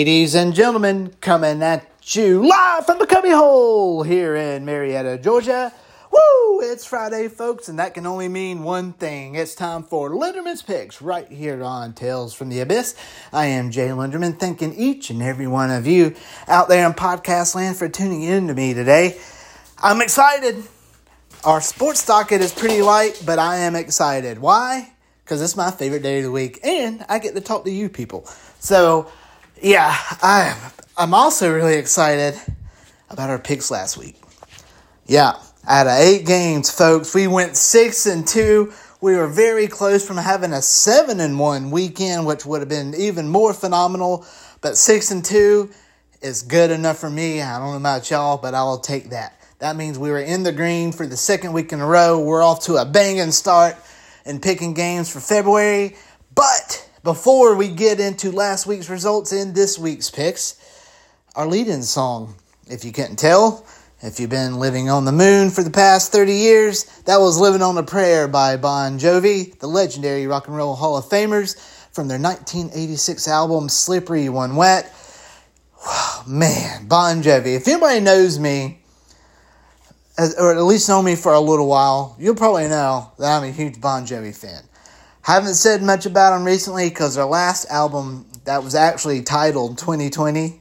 Ladies and gentlemen, coming at you live from the Cubby Hole here in Marietta, Georgia. Woo! It's Friday, folks, and that can only mean one thing. It's time for Linderman's Picks right here on Tales from the Abyss. I am Jay Linderman, thanking each and every one of you out there in podcast land for tuning in to me today. I'm excited. Our sports docket is pretty light, but I am excited. Why? Because it's my favorite day of the week, and I get to talk to you people. So, yeah, I'm I'm also really excited about our picks last week. Yeah, out of eight games, folks, we went six and two. We were very close from having a seven and one weekend, which would have been even more phenomenal. But six and two is good enough for me. I don't know about y'all, but I'll take that. That means we were in the green for the second week in a row. We're off to a banging start and picking games for February. But before we get into last week's results in this week's picks, our lead in song, if you couldn't tell, if you've been living on the moon for the past 30 years, that was Living on a Prayer by Bon Jovi, the legendary Rock and Roll Hall of Famers, from their 1986 album Slippery When Wet. Oh, Man, Bon Jovi. If anybody knows me, or at least know me for a little while, you'll probably know that I'm a huge Bon Jovi fan. Haven't said much about them recently because their last album that was actually titled 2020.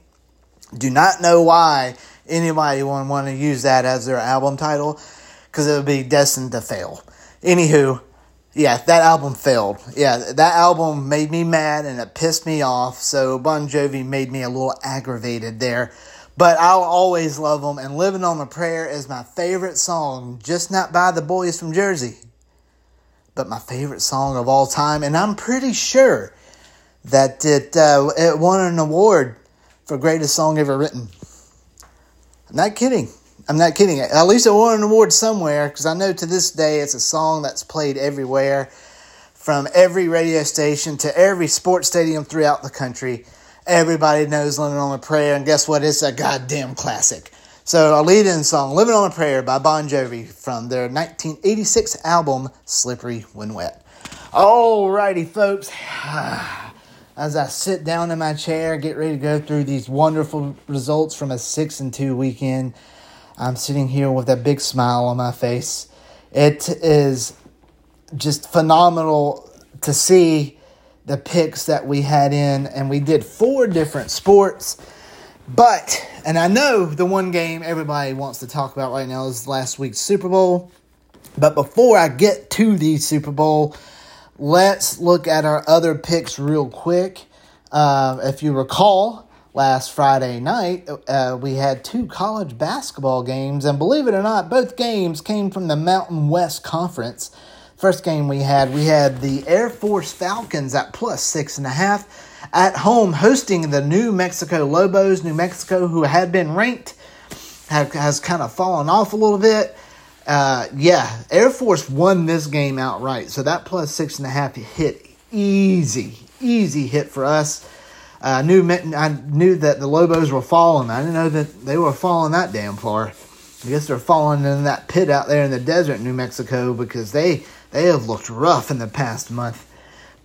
Do not know why anybody would want to use that as their album title because it would be destined to fail. Anywho, yeah, that album failed. Yeah, that album made me mad and it pissed me off. So Bon Jovi made me a little aggravated there. But I'll always love them. And Living on a Prayer is my favorite song, just not by the boys from Jersey but my favorite song of all time. And I'm pretty sure that it, uh, it won an award for greatest song ever written. I'm not kidding. I'm not kidding. At least it won an award somewhere because I know to this day it's a song that's played everywhere from every radio station to every sports stadium throughout the country. Everybody knows Living on a Prayer, and guess what? It's a goddamn classic. So, a lead in song, Living on a Prayer by Bon Jovi from their 1986 album, Slippery When Wet. Alrighty, folks. As I sit down in my chair, get ready to go through these wonderful results from a 6 and 2 weekend, I'm sitting here with a big smile on my face. It is just phenomenal to see the picks that we had in, and we did four different sports but, and I know the one game everybody wants to talk about right now is last week's Super Bowl. But before I get to the Super Bowl, let's look at our other picks real quick. Uh, if you recall, last Friday night, uh, we had two college basketball games, and believe it or not, both games came from the Mountain West Conference. First game we had, we had the Air Force Falcons at plus six and a half at home hosting the New Mexico Lobos. New Mexico, who had been ranked, have, has kind of fallen off a little bit. Uh, yeah, Air Force won this game outright, so that plus six and a half hit easy, easy hit for us. Uh, I knew I knew that the Lobos were falling. I didn't know that they were falling that damn far. I guess they're falling in that pit out there in the desert, New Mexico, because they they have looked rough in the past month.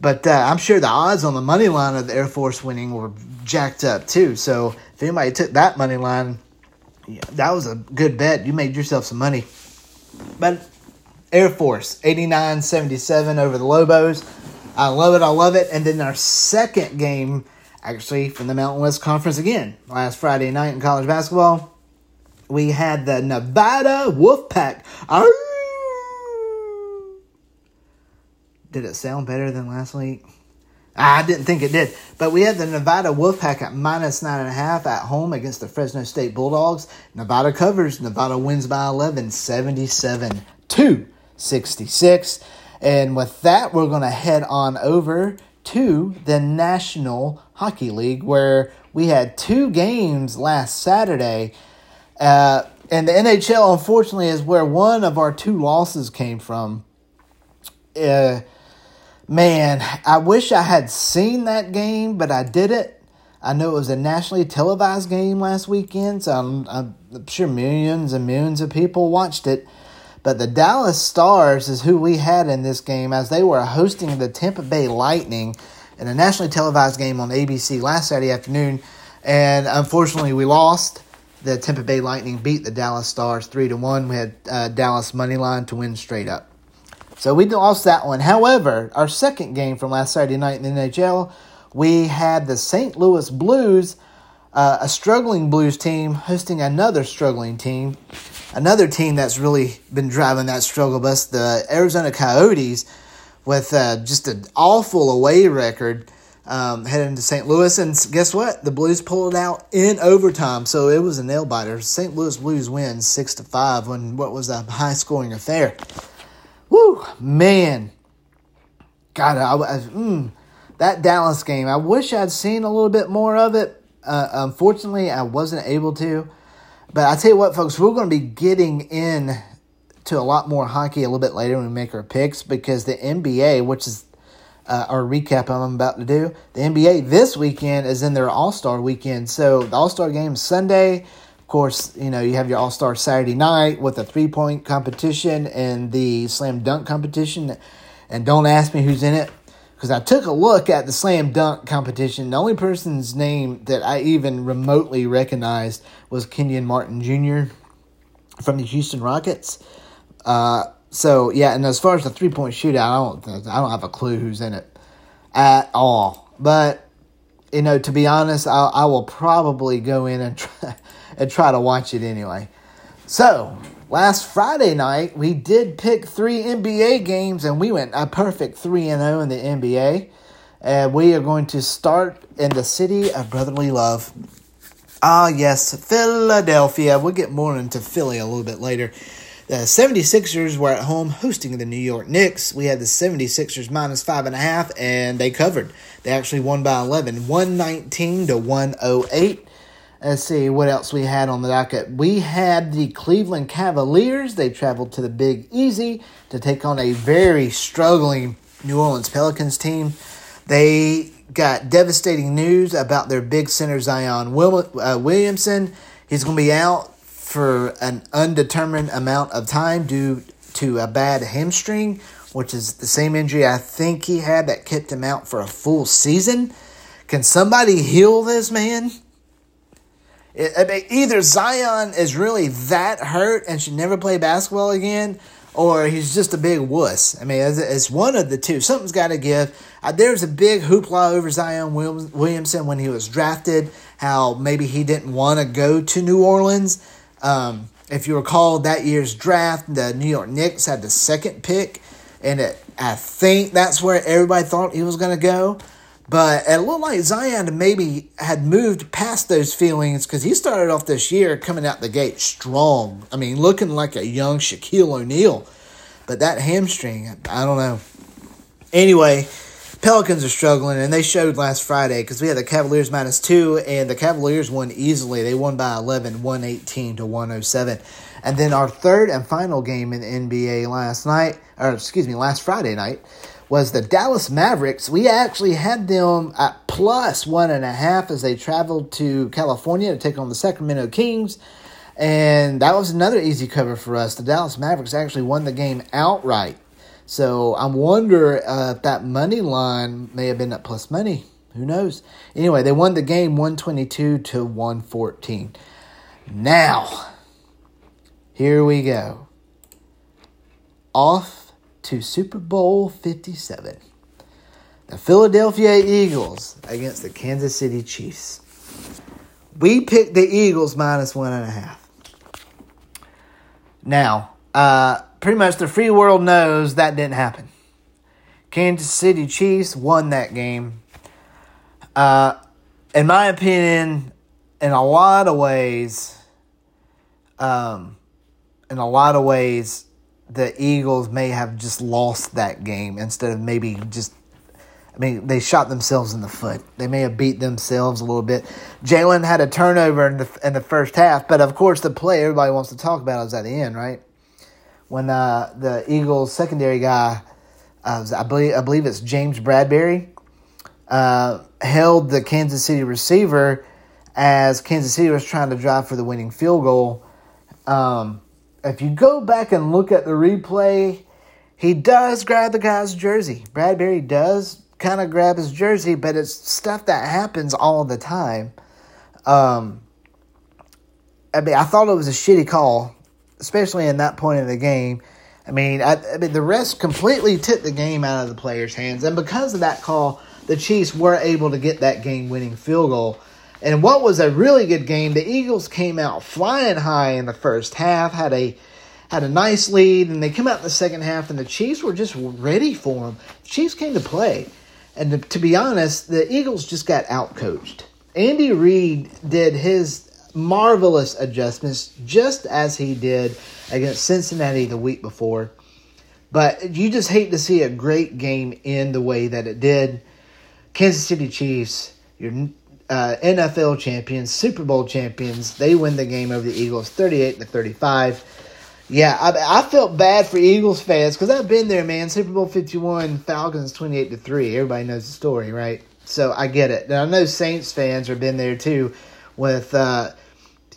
But uh, I'm sure the odds on the money line of the Air Force winning were jacked up too. So if anybody took that money line, yeah, that was a good bet. You made yourself some money. But Air Force, 89 77 over the Lobos. I love it. I love it. And then our second game, actually, from the Mountain West Conference again, last Friday night in college basketball, we had the Nevada Wolfpack. Arr! Did it sound better than last week? I didn't think it did. But we had the Nevada Wolfpack at minus nine and a half at home against the Fresno State Bulldogs. Nevada covers. Nevada wins by 11, 77 to 66. And with that, we're going to head on over to the National Hockey League, where we had two games last Saturday. Uh, and the NHL, unfortunately, is where one of our two losses came from. Uh, Man, I wish I had seen that game, but I didn't. I know it was a nationally televised game last weekend, so I'm, I'm, sure millions and millions of people watched it. But the Dallas Stars is who we had in this game as they were hosting the Tampa Bay Lightning. in a nationally televised game on ABC last Saturday afternoon, and unfortunately we lost. The Tampa Bay Lightning beat the Dallas Stars three to one. We had uh, Dallas money line to win straight up. So we lost that one. However, our second game from last Saturday night in the NHL, we had the St. Louis Blues, uh, a struggling Blues team, hosting another struggling team. Another team that's really been driving that struggle bus, the Arizona Coyotes, with uh, just an awful away record um, heading to St. Louis. And guess what? The Blues pulled it out in overtime, so it was a nail biter. St. Louis Blues win six to five on what was a high scoring affair. Woo, man. God, I, I, mm, that Dallas game, I wish I'd seen a little bit more of it. Uh, unfortunately, I wasn't able to. But I tell you what, folks, we're going to be getting in to a lot more hockey a little bit later when we make our picks because the NBA, which is uh, our recap I'm about to do, the NBA this weekend is in their All Star weekend. So the All Star game Sunday. Of course, you know, you have your All Star Saturday night with a three point competition and the slam dunk competition. And don't ask me who's in it because I took a look at the slam dunk competition. The only person's name that I even remotely recognized was Kenyon Martin Jr. from the Houston Rockets. Uh, so yeah, and as far as the three point shootout, I don't I don't have a clue who's in it at all. But you know, to be honest, I, I will probably go in and try and try to watch it anyway. So, last Friday night, we did pick three NBA games and we went a perfect 3 and 0 in the NBA. And we are going to start in the city of brotherly love. Ah, yes, Philadelphia. We'll get more into Philly a little bit later. The 76ers were at home hosting the New York Knicks. We had the 76ers minus five and a half, and they covered. They actually won by 11, 119 to 108. Let's see what else we had on the docket. We had the Cleveland Cavaliers. They traveled to the Big Easy to take on a very struggling New Orleans Pelicans team. They got devastating news about their big center Zion uh, Williamson. He's going to be out for an undetermined amount of time due to a bad hamstring, which is the same injury I think he had that kept him out for a full season. Can somebody heal this man? I mean, either Zion is really that hurt and should never play basketball again, or he's just a big wuss. I mean, it's, it's one of the two. Something's got to give. Uh, was a big hoopla over Zion Williamson when he was drafted, how maybe he didn't want to go to New Orleans. Um, if you recall that year's draft, the New York Knicks had the second pick, and it, I think that's where everybody thought he was going to go. But it looked like Zion maybe had moved past those feelings because he started off this year coming out the gate strong. I mean, looking like a young Shaquille O'Neal. But that hamstring, I don't know. Anyway, Pelicans are struggling, and they showed last Friday because we had the Cavaliers minus two, and the Cavaliers won easily. They won by 11, 118 to 107. And then our third and final game in the NBA last night, or excuse me, last Friday night, was the Dallas Mavericks. We actually had them at plus one and a half as they traveled to California to take on the Sacramento Kings. And that was another easy cover for us. The Dallas Mavericks actually won the game outright. So I wonder uh, if that money line may have been at plus money. Who knows? Anyway, they won the game 122 to 114. Now, here we go. Off to Super Bowl 57. The Philadelphia Eagles against the Kansas City Chiefs. We picked the Eagles minus one and a half. Now, uh, pretty much the free world knows that didn't happen. Kansas City Chiefs won that game. Uh, in my opinion, in a lot of ways, um, in a lot of ways, the Eagles may have just lost that game instead of maybe just. I mean, they shot themselves in the foot. They may have beat themselves a little bit. Jalen had a turnover in the in the first half, but of course, the play everybody wants to talk about is at the end, right? When uh, the Eagles secondary guy, uh, I believe I believe it's James Bradberry, uh, held the Kansas City receiver as Kansas City was trying to drive for the winning field goal. Um, if you go back and look at the replay, he does grab the guy's jersey. Bradberry does kind of grab his jersey, but it's stuff that happens all the time. Um, I mean, I thought it was a shitty call, especially in that point of the game. I mean, I, I mean, the rest completely took the game out of the players' hands, and because of that call, the Chiefs were able to get that game-winning field goal. And what was a really good game, the Eagles came out flying high in the first half, had a had a nice lead, and they come out in the second half, and the Chiefs were just ready for them. The Chiefs came to play, and to, to be honest, the Eagles just got outcoached. Andy Reid did his marvelous adjustments, just as he did against Cincinnati the week before. But you just hate to see a great game end the way that it did. Kansas City Chiefs, your uh, NFL champions, Super Bowl champions, they win the game over the Eagles, thirty-eight to thirty-five. Yeah, I, I felt bad for Eagles fans because I've been there, man. Super Bowl fifty-one, Falcons twenty-eight to three. Everybody knows the story, right? So I get it. And I know Saints fans have been there too, with uh,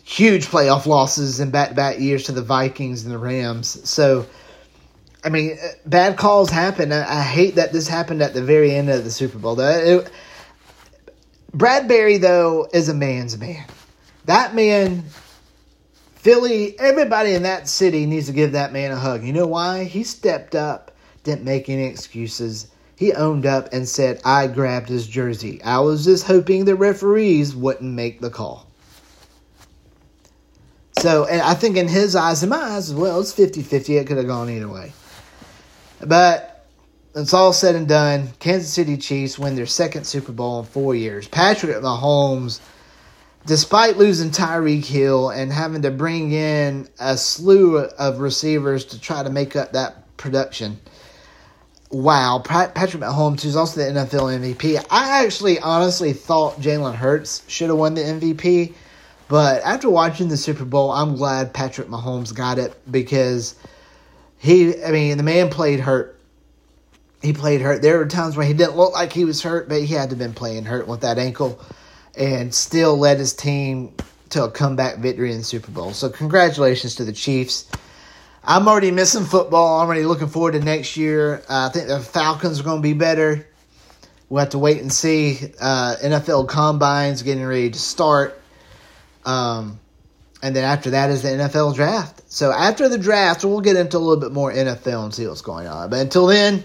huge playoff losses in back-to-back years to the Vikings and the Rams. So, I mean, uh, bad calls happen. I, I hate that this happened at the very end of the Super Bowl. It, Bradberry, though, is a man's man. That man, Philly, everybody in that city needs to give that man a hug. You know why? He stepped up, didn't make any excuses. He owned up and said, I grabbed his jersey. I was just hoping the referees wouldn't make the call. So, and I think in his eyes and my eyes as well, it's 50 50. It could have gone either way. But it's all said and done. Kansas City Chiefs win their second Super Bowl in four years. Patrick Mahomes, despite losing Tyreek Hill and having to bring in a slew of receivers to try to make up that production, wow. Patrick Mahomes, who's also the NFL MVP, I actually honestly thought Jalen Hurts should have won the MVP but after watching the Super Bowl, I'm glad Patrick Mahomes got it because he, I mean, the man played hurt. He played hurt. There were times where he didn't look like he was hurt, but he had to have been playing hurt with that ankle and still led his team to a comeback victory in the Super Bowl. So, congratulations to the Chiefs. I'm already missing football. I'm already looking forward to next year. Uh, I think the Falcons are going to be better. We'll have to wait and see. Uh, NFL combines getting ready to start. Um, and then after that is the NFL draft. So after the draft, we'll get into a little bit more NFL and see what's going on. But until then,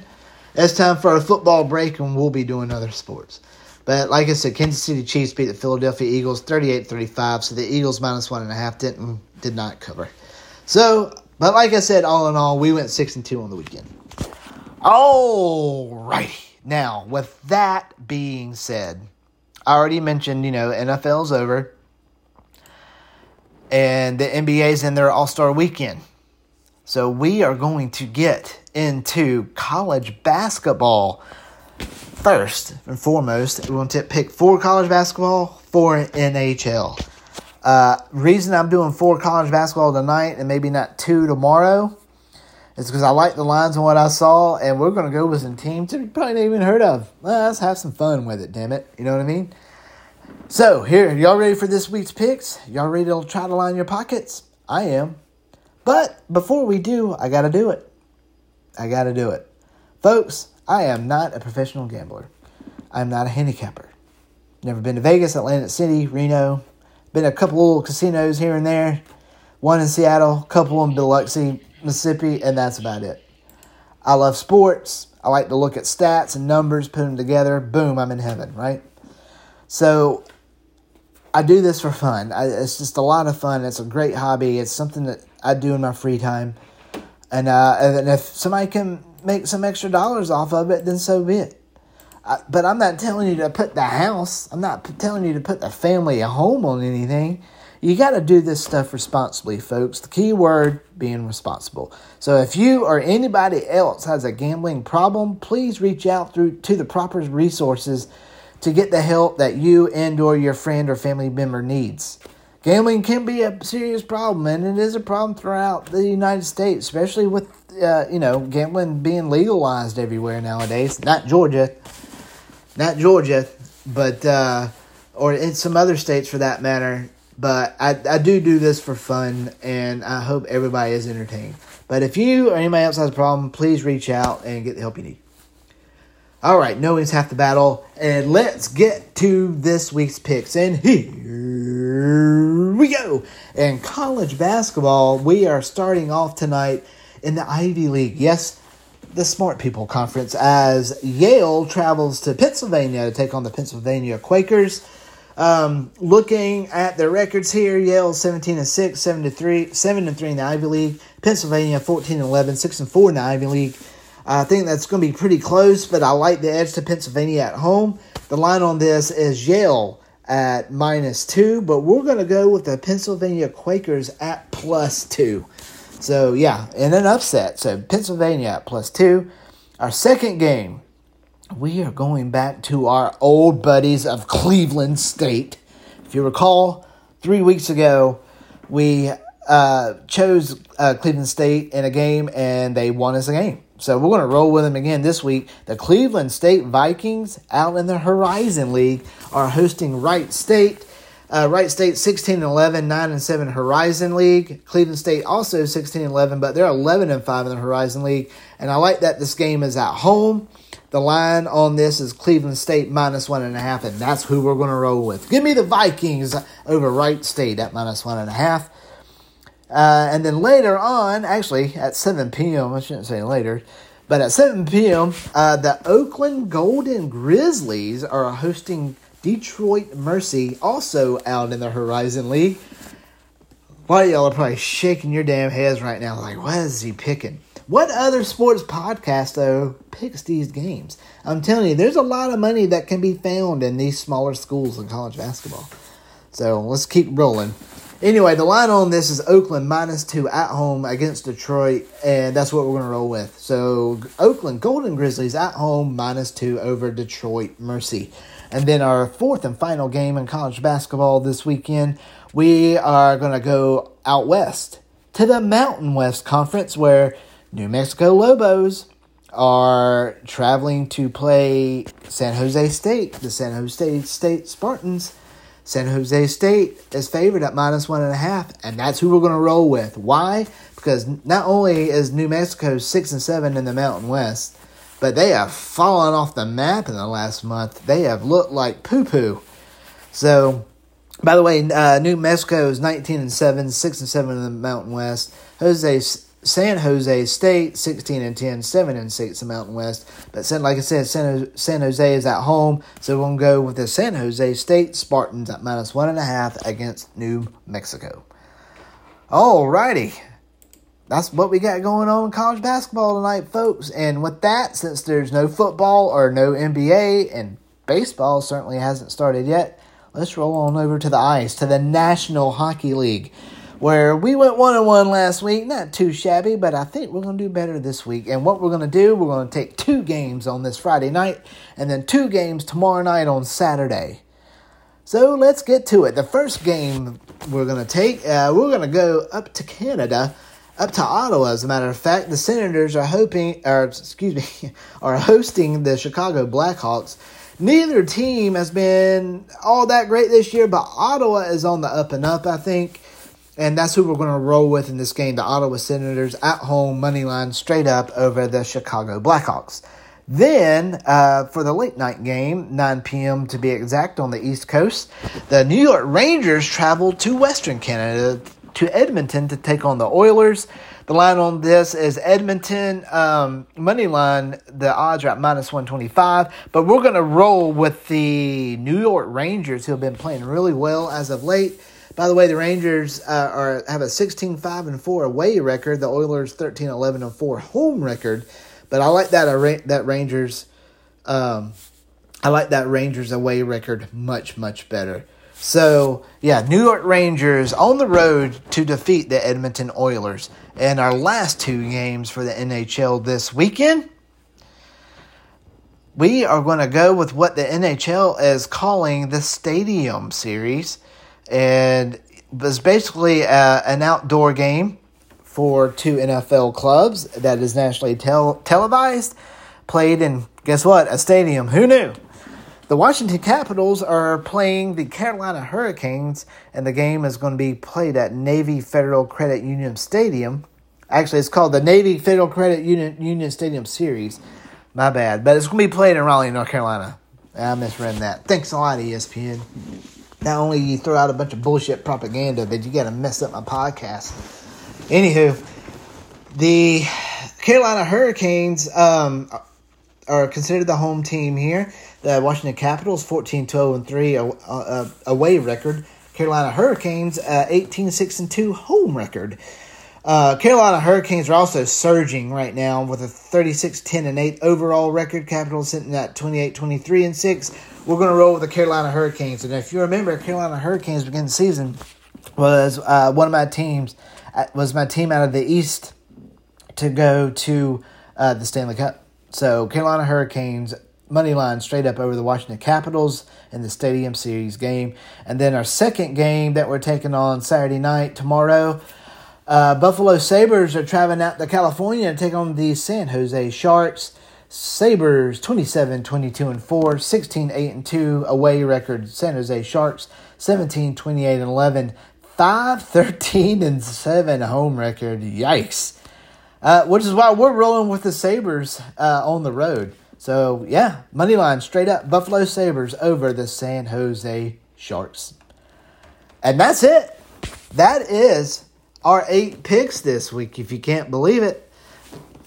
it's time for a football break and we'll be doing other sports. But like I said, Kansas City Chiefs beat the Philadelphia Eagles 38-35, so the Eagles minus one and a half didn't did not cover. So, but like I said, all in all, we went six and two on the weekend. All righty. Now, with that being said, I already mentioned, you know, NFL's over and the NBA's in their All Star weekend. So we are going to get into college basketball first and foremost. We're going to pick four college basketball, four NHL. Uh, reason I'm doing four college basketball tonight and maybe not two tomorrow is because I like the lines and what I saw, and we're going to go with some teams that you probably not even heard of. Well, let's have some fun with it, damn it. You know what I mean? So, here, y'all ready for this week's picks? Y'all ready to try to line your pockets? I am. But before we do, I gotta do it. I gotta do it. Folks, I am not a professional gambler. I'm not a handicapper. Never been to Vegas, Atlantic City, Reno. Been a couple little casinos here and there. One in Seattle, couple in Biloxi, Mississippi, and that's about it. I love sports. I like to look at stats and numbers, put them together. Boom, I'm in heaven, right? So I do this for fun. I, it's just a lot of fun. It's a great hobby. It's something that I do in my free time. And, uh, and if somebody can make some extra dollars off of it, then so be it. I, but I'm not telling you to put the house, I'm not p- telling you to put the family a home on anything. You got to do this stuff responsibly, folks. The key word being responsible. So if you or anybody else has a gambling problem, please reach out through to the proper resources to get the help that you and or your friend or family member needs. Gambling can be a serious problem, and it is a problem throughout the United States, especially with uh, you know gambling being legalized everywhere nowadays. Not Georgia, not Georgia, but uh, or in some other states for that matter. But I, I do do this for fun, and I hope everybody is entertained. But if you or anybody else has a problem, please reach out and get the help you need. All right, knowing's half the battle, and let's get to this week's picks. And here we go. In college basketball, we are starting off tonight in the Ivy League. Yes, the Smart People Conference, as Yale travels to Pennsylvania to take on the Pennsylvania Quakers. Um, looking at their records here, Yale 17 and 6, 7 to 3, 7 and 3 in the Ivy League. Pennsylvania 14 and 11, 6 and 4 in the Ivy League. I think that's going to be pretty close, but I like the edge to Pennsylvania at home. The line on this is Yale at minus two, but we're going to go with the Pennsylvania Quakers at plus two. So, yeah, in an upset. So, Pennsylvania at plus two. Our second game, we are going back to our old buddies of Cleveland State. If you recall, three weeks ago, we uh, chose uh, Cleveland State in a game and they won us a game. So we're going to roll with them again this week. The Cleveland State Vikings out in the Horizon League are hosting Wright State. Uh, Wright State 16 and 11, 9 and 7 Horizon League. Cleveland State also 16 and 11, but they're 11 and 5 in the Horizon League. And I like that this game is at home. The line on this is Cleveland State minus one and a half, and that's who we're going to roll with. Give me the Vikings over Wright State at minus one and a half. Uh, and then later on, actually at 7 p.m., I shouldn't say later, but at 7 p.m., uh, the Oakland Golden Grizzlies are hosting Detroit Mercy, also out in the Horizon League. A lot of y'all are probably shaking your damn heads right now, like, what is he picking? What other sports podcast, though, picks these games? I'm telling you, there's a lot of money that can be found in these smaller schools in college basketball. So let's keep rolling. Anyway, the line on this is Oakland minus two at home against Detroit, and that's what we're going to roll with. So, Oakland Golden Grizzlies at home minus two over Detroit Mercy. And then our fourth and final game in college basketball this weekend, we are going to go out west to the Mountain West Conference where New Mexico Lobos are traveling to play San Jose State, the San Jose State Spartans. San Jose State is favored at minus one and a half, and that's who we're going to roll with. Why? Because not only is New Mexico six and seven in the Mountain West, but they have fallen off the map in the last month. They have looked like poo poo. So, by the way, uh, New Mexico is nineteen and seven, six and seven in the Mountain West. Jose San Jose State, 16 and 10, 7 and 6 in Mountain West. But San, like I said, San, San Jose is at home, so to go with the San Jose State Spartans at minus 1.5 against New Mexico. Alrighty. That's what we got going on in college basketball tonight, folks. And with that, since there's no football or no NBA, and baseball certainly hasn't started yet, let's roll on over to the ice, to the National Hockey League where we went one on one last week. Not too shabby, but I think we're going to do better this week. And what we're going to do, we're going to take two games on this Friday night and then two games tomorrow night on Saturday. So let's get to it. The first game we're going to take, uh, we're going to go up to Canada, up to Ottawa. As a matter of fact, the Senators are hoping, or excuse me, are hosting the Chicago Blackhawks. Neither team has been all that great this year, but Ottawa is on the up and up. I think. And that's who we're going to roll with in this game the Ottawa Senators at home, money line straight up over the Chicago Blackhawks. Then, uh, for the late night game, 9 p.m. to be exact, on the East Coast, the New York Rangers travel to Western Canada to Edmonton to take on the Oilers. The line on this is Edmonton um, money line. The odds are at minus 125, but we're going to roll with the New York Rangers, who have been playing really well as of late. By the way, the Rangers uh, are have a 16-5 and 4 away record. The Oilers 13-11 and 4 home record. But I like that uh, that Rangers um, I like that Rangers away record much much better. So, yeah, New York Rangers on the road to defeat the Edmonton Oilers. And our last two games for the NHL this weekend, we are going to go with what the NHL is calling the Stadium Series and was basically a, an outdoor game for two NFL clubs that is nationally tel- televised, played in, guess what, a stadium. Who knew? The Washington Capitals are playing the Carolina Hurricanes, and the game is going to be played at Navy Federal Credit Union Stadium. Actually, it's called the Navy Federal Credit Union, Union Stadium Series. My bad. But it's going to be played in Raleigh, North Carolina. I misread that. Thanks a lot, ESPN. Not only you throw out a bunch of bullshit propaganda, but you got to mess up my podcast. Anywho, the Carolina Hurricanes um, are considered the home team here. The Washington Capitals, 14 12 and 3 uh, uh, away record. Carolina Hurricanes, uh, 18 6 and 2 home record. Uh, Carolina Hurricanes are also surging right now with a 36 10 and 8 overall record. Capitals sitting at 28 23 and 6. We're going to roll with the Carolina Hurricanes. And if you remember, Carolina Hurricanes beginning the season was uh, one of my teams, uh, was my team out of the East to go to uh, the Stanley Cup. So Carolina Hurricanes money line straight up over the Washington Capitals in the Stadium Series game. And then our second game that we're taking on Saturday night tomorrow uh, Buffalo Sabres are traveling out to California to take on the San Jose Sharks. Sabres 27 22 and 4, 16 8 and 2 away record. San Jose Sharks 17 28 and 11, 5 13 and 7 home record. Yikes. Uh, which is why we're rolling with the Sabres uh, on the road. So, yeah, money line straight up Buffalo Sabres over the San Jose Sharks. And that's it. That is our eight picks this week, if you can't believe it.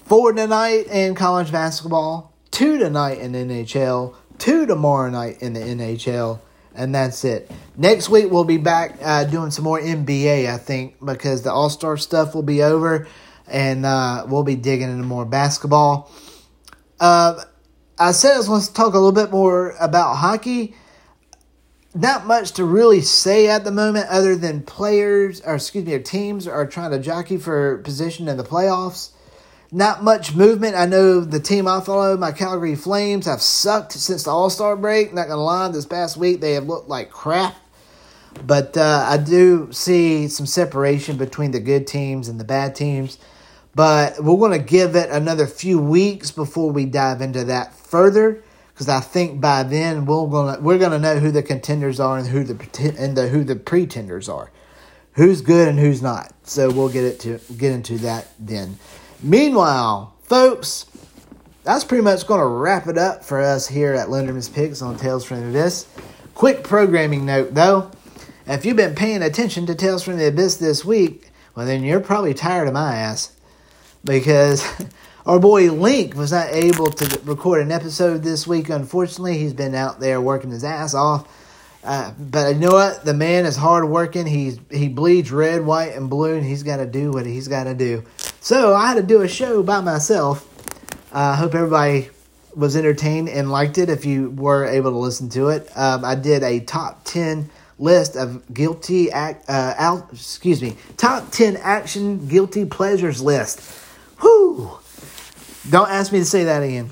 Four tonight in college basketball, two tonight in NHL, two tomorrow night in the NHL, and that's it. Next week we'll be back uh, doing some more NBA, I think, because the All Star stuff will be over, and uh, we'll be digging into more basketball. Uh, I said I was going to talk a little bit more about hockey not much to really say at the moment other than players or excuse me teams are trying to jockey for position in the playoffs not much movement. I know the team i follow my calgary flames have sucked since the all-star break. Not gonna lie this past week they have looked like crap. But uh, i do see some separation between the good teams and the bad teams. But we're going to give it another few weeks before we dive into that further because I think by then we're gonna we're gonna know who the contenders are and who the and the who the pretenders are, who's good and who's not. So we'll get it to get into that then. Meanwhile, folks, that's pretty much going to wrap it up for us here at Linderman's Picks on Tales from the Abyss. Quick programming note though, if you've been paying attention to Tales from the Abyss this week, well then you're probably tired of my ass because. Our boy Link was not able to record an episode this week. Unfortunately, he's been out there working his ass off. Uh, but you know what? The man is hard working. He's he bleeds red, white, and blue, and he's got to do what he's got to do. So I had to do a show by myself. I uh, hope everybody was entertained and liked it. If you were able to listen to it, um, I did a top ten list of guilty act. Uh, excuse me, top ten action guilty pleasures list. Whoo! Don't ask me to say that again.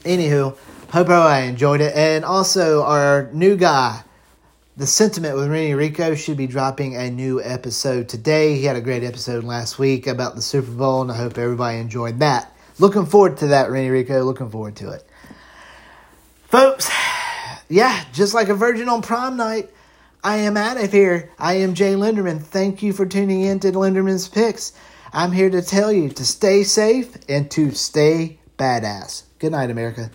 Anywho, hope I enjoyed it. And also, our new guy, The Sentiment with Rennie Rico, should be dropping a new episode today. He had a great episode last week about the Super Bowl, and I hope everybody enjoyed that. Looking forward to that, Rennie Rico. Looking forward to it. Folks, yeah, just like a virgin on prom night, I am out of here. I am Jay Linderman. Thank you for tuning in to Linderman's Picks. I'm here to tell you to stay safe and to stay badass. Good night, America.